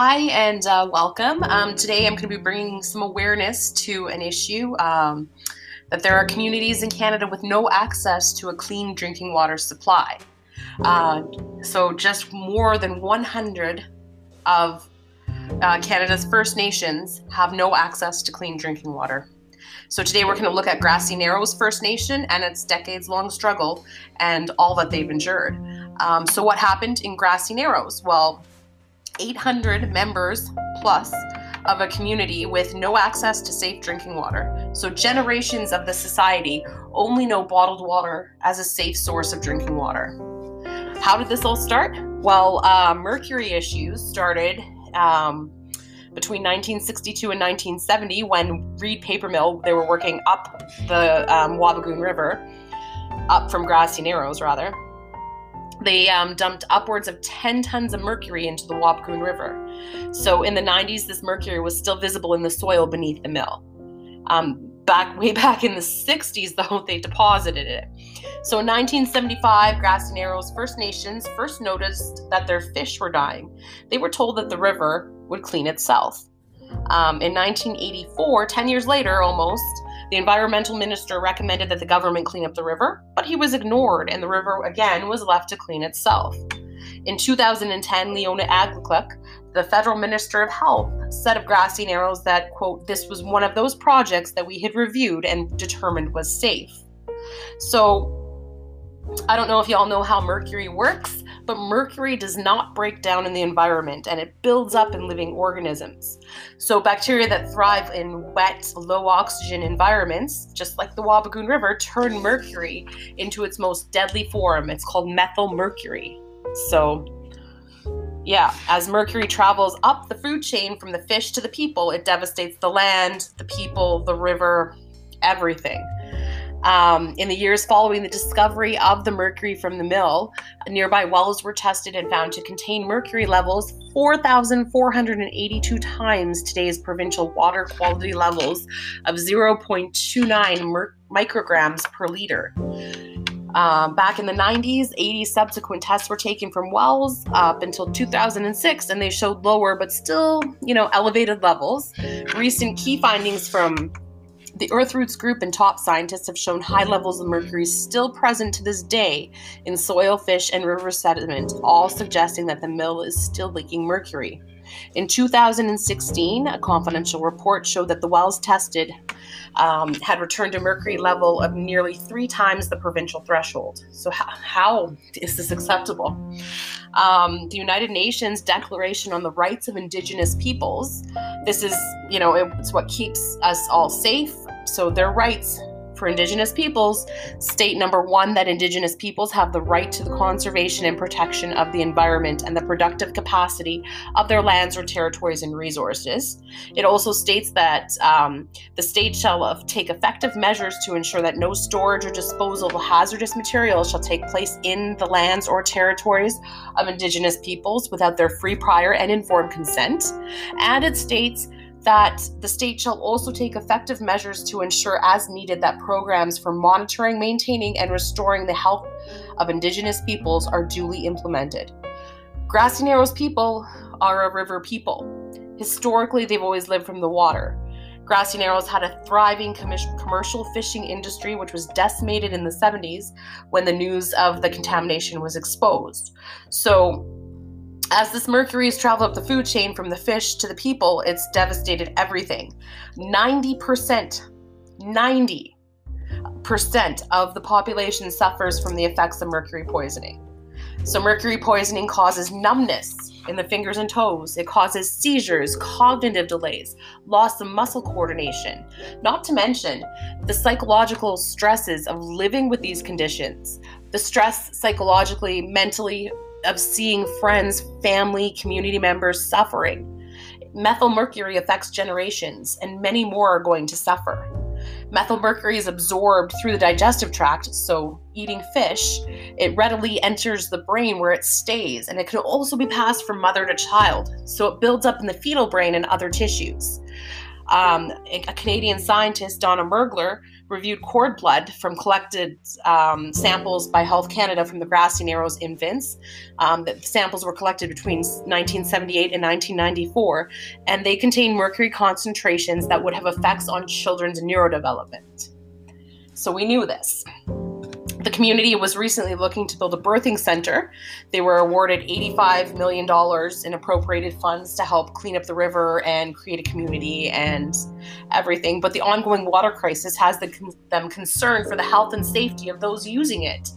Hi, and uh, welcome. Um, today I'm going to be bringing some awareness to an issue um, that there are communities in Canada with no access to a clean drinking water supply. Uh, so, just more than 100 of uh, Canada's First Nations have no access to clean drinking water. So, today we're going to look at Grassy Narrows First Nation and its decades long struggle and all that they've endured. Um, so, what happened in Grassy Narrows? Well, 800 members plus of a community with no access to safe drinking water. So, generations of the society only know bottled water as a safe source of drinking water. How did this all start? Well, uh, mercury issues started um, between 1962 and 1970 when Reed Paper Mill, they were working up the um, Wabigoon River, up from Grassy Narrows, rather they um, dumped upwards of 10 tons of mercury into the Wabigoon River. So in the 90s, this mercury was still visible in the soil beneath the mill. Um, back way back in the 60s, though, they deposited it. So in 1975, Grassy Narrows First Nations first noticed that their fish were dying. They were told that the river would clean itself. Um, in 1984, 10 years later almost, the environmental minister recommended that the government clean up the river, but he was ignored and the river again was left to clean itself. In 2010, Leona Aglukkaq, the federal minister of health, said of Grassy Narrows that, quote, this was one of those projects that we had reviewed and determined was safe. So, I don't know if y'all know how mercury works, but mercury does not break down in the environment and it builds up in living organisms. So, bacteria that thrive in wet, low oxygen environments, just like the Wabigoon River, turn mercury into its most deadly form. It's called methyl mercury. So, yeah, as mercury travels up the food chain from the fish to the people, it devastates the land, the people, the river, everything. Um, in the years following the discovery of the mercury from the mill, nearby wells were tested and found to contain mercury levels 4,482 times today's provincial water quality levels of 0.29 mer- micrograms per liter. Um, back in the 90s, 80 subsequent tests were taken from wells up until 2006, and they showed lower but still, you know, elevated levels. Recent key findings from the Earthroots group and top scientists have shown high levels of mercury still present to this day in soil, fish, and river sediment, all suggesting that the mill is still leaking mercury. In 2016, a confidential report showed that the wells tested um, had returned a mercury level of nearly three times the provincial threshold. So, how, how is this acceptable? Um, the United Nations Declaration on the Rights of Indigenous Peoples. This is, you know, it's what keeps us all safe so their rights for Indigenous peoples state number one that Indigenous peoples have the right to the conservation and protection of the environment and the productive capacity of their lands or territories and resources. It also states that um, the state shall take effective measures to ensure that no storage or disposal of hazardous materials shall take place in the lands or territories of Indigenous peoples without their free, prior, and informed consent. And it states that the state shall also take effective measures to ensure, as needed, that programs for monitoring, maintaining, and restoring the health of Indigenous peoples are duly implemented. Grassy Narrows people are a river people. Historically, they've always lived from the water. Grassy Narrows had a thriving commercial fishing industry, which was decimated in the 70s when the news of the contamination was exposed. So, as this mercury has traveled up the food chain from the fish to the people, it's devastated everything. 90%, 90% of the population suffers from the effects of mercury poisoning. So, mercury poisoning causes numbness in the fingers and toes. It causes seizures, cognitive delays, loss of muscle coordination, not to mention the psychological stresses of living with these conditions. The stress psychologically, mentally, of seeing friends, family, community members suffering. Methyl mercury affects generations, and many more are going to suffer. Methyl mercury is absorbed through the digestive tract, so eating fish, it readily enters the brain where it stays, and it can also be passed from mother to child, so it builds up in the fetal brain and other tissues. Um, a Canadian scientist, Donna Mergler, reviewed cord blood from collected um, samples by Health Canada from the Grassy Narrows infants. Um, the samples were collected between 1978 and 1994, and they contain mercury concentrations that would have effects on children's neurodevelopment. So we knew this. Community was recently looking to build a birthing center. They were awarded $85 million in appropriated funds to help clean up the river and create a community and everything. But the ongoing water crisis has the, them concerned for the health and safety of those using it.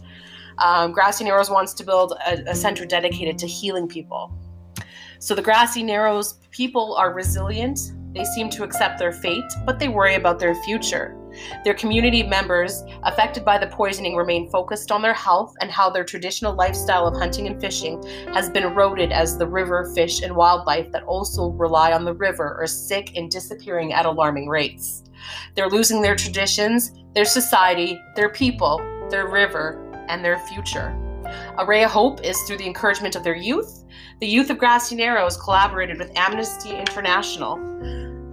Um, Grassy Narrows wants to build a, a center dedicated to healing people. So the Grassy Narrows people are resilient. They seem to accept their fate, but they worry about their future. Their community members affected by the poisoning remain focused on their health and how their traditional lifestyle of hunting and fishing has been eroded as the river, fish, and wildlife that also rely on the river are sick and disappearing at alarming rates. They're losing their traditions, their society, their people, their river, and their future. A ray of hope is through the encouragement of their youth. The youth of Grassy Narrows collaborated with Amnesty International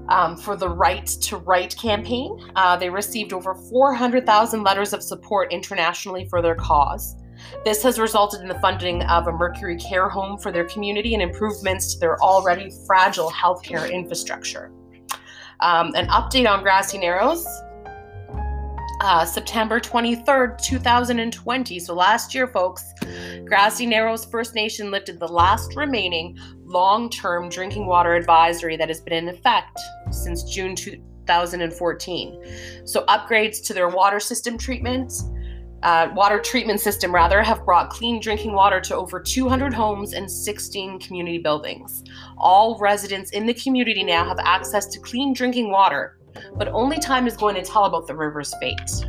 um, for the Right to Write campaign. Uh, they received over 400,000 letters of support internationally for their cause. This has resulted in the funding of a Mercury care home for their community and improvements to their already fragile healthcare infrastructure. Um, an update on Grassy Narrows. Uh, September 23rd, 2020. So last year, folks, Grassy Narrows First Nation lifted the last remaining long term drinking water advisory that has been in effect since June 2014. So, upgrades to their water system treatment, uh, water treatment system rather, have brought clean drinking water to over 200 homes and 16 community buildings. All residents in the community now have access to clean drinking water, but only time is going to tell about the river's fate.